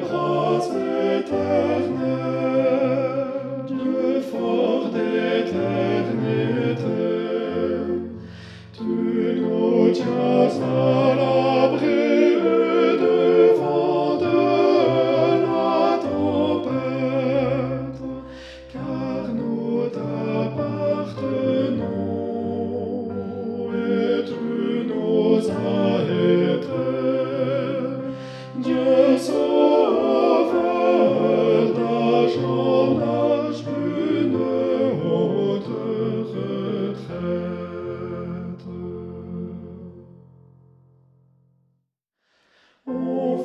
Grâce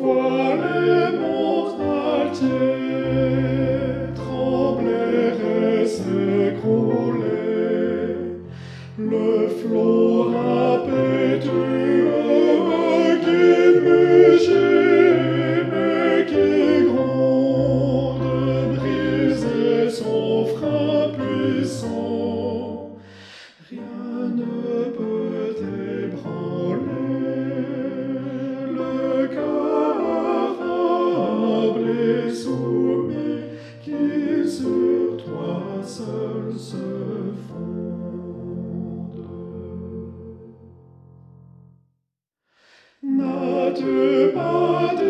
Voilà les mortalités, trembler et s'écrouler, le flot rapé se fonde.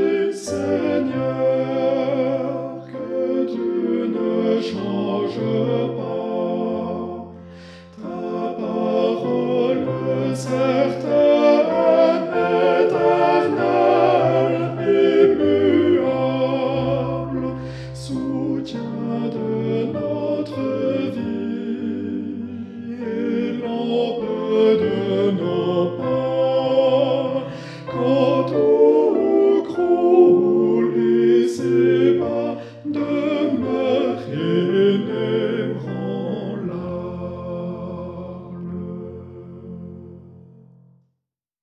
Na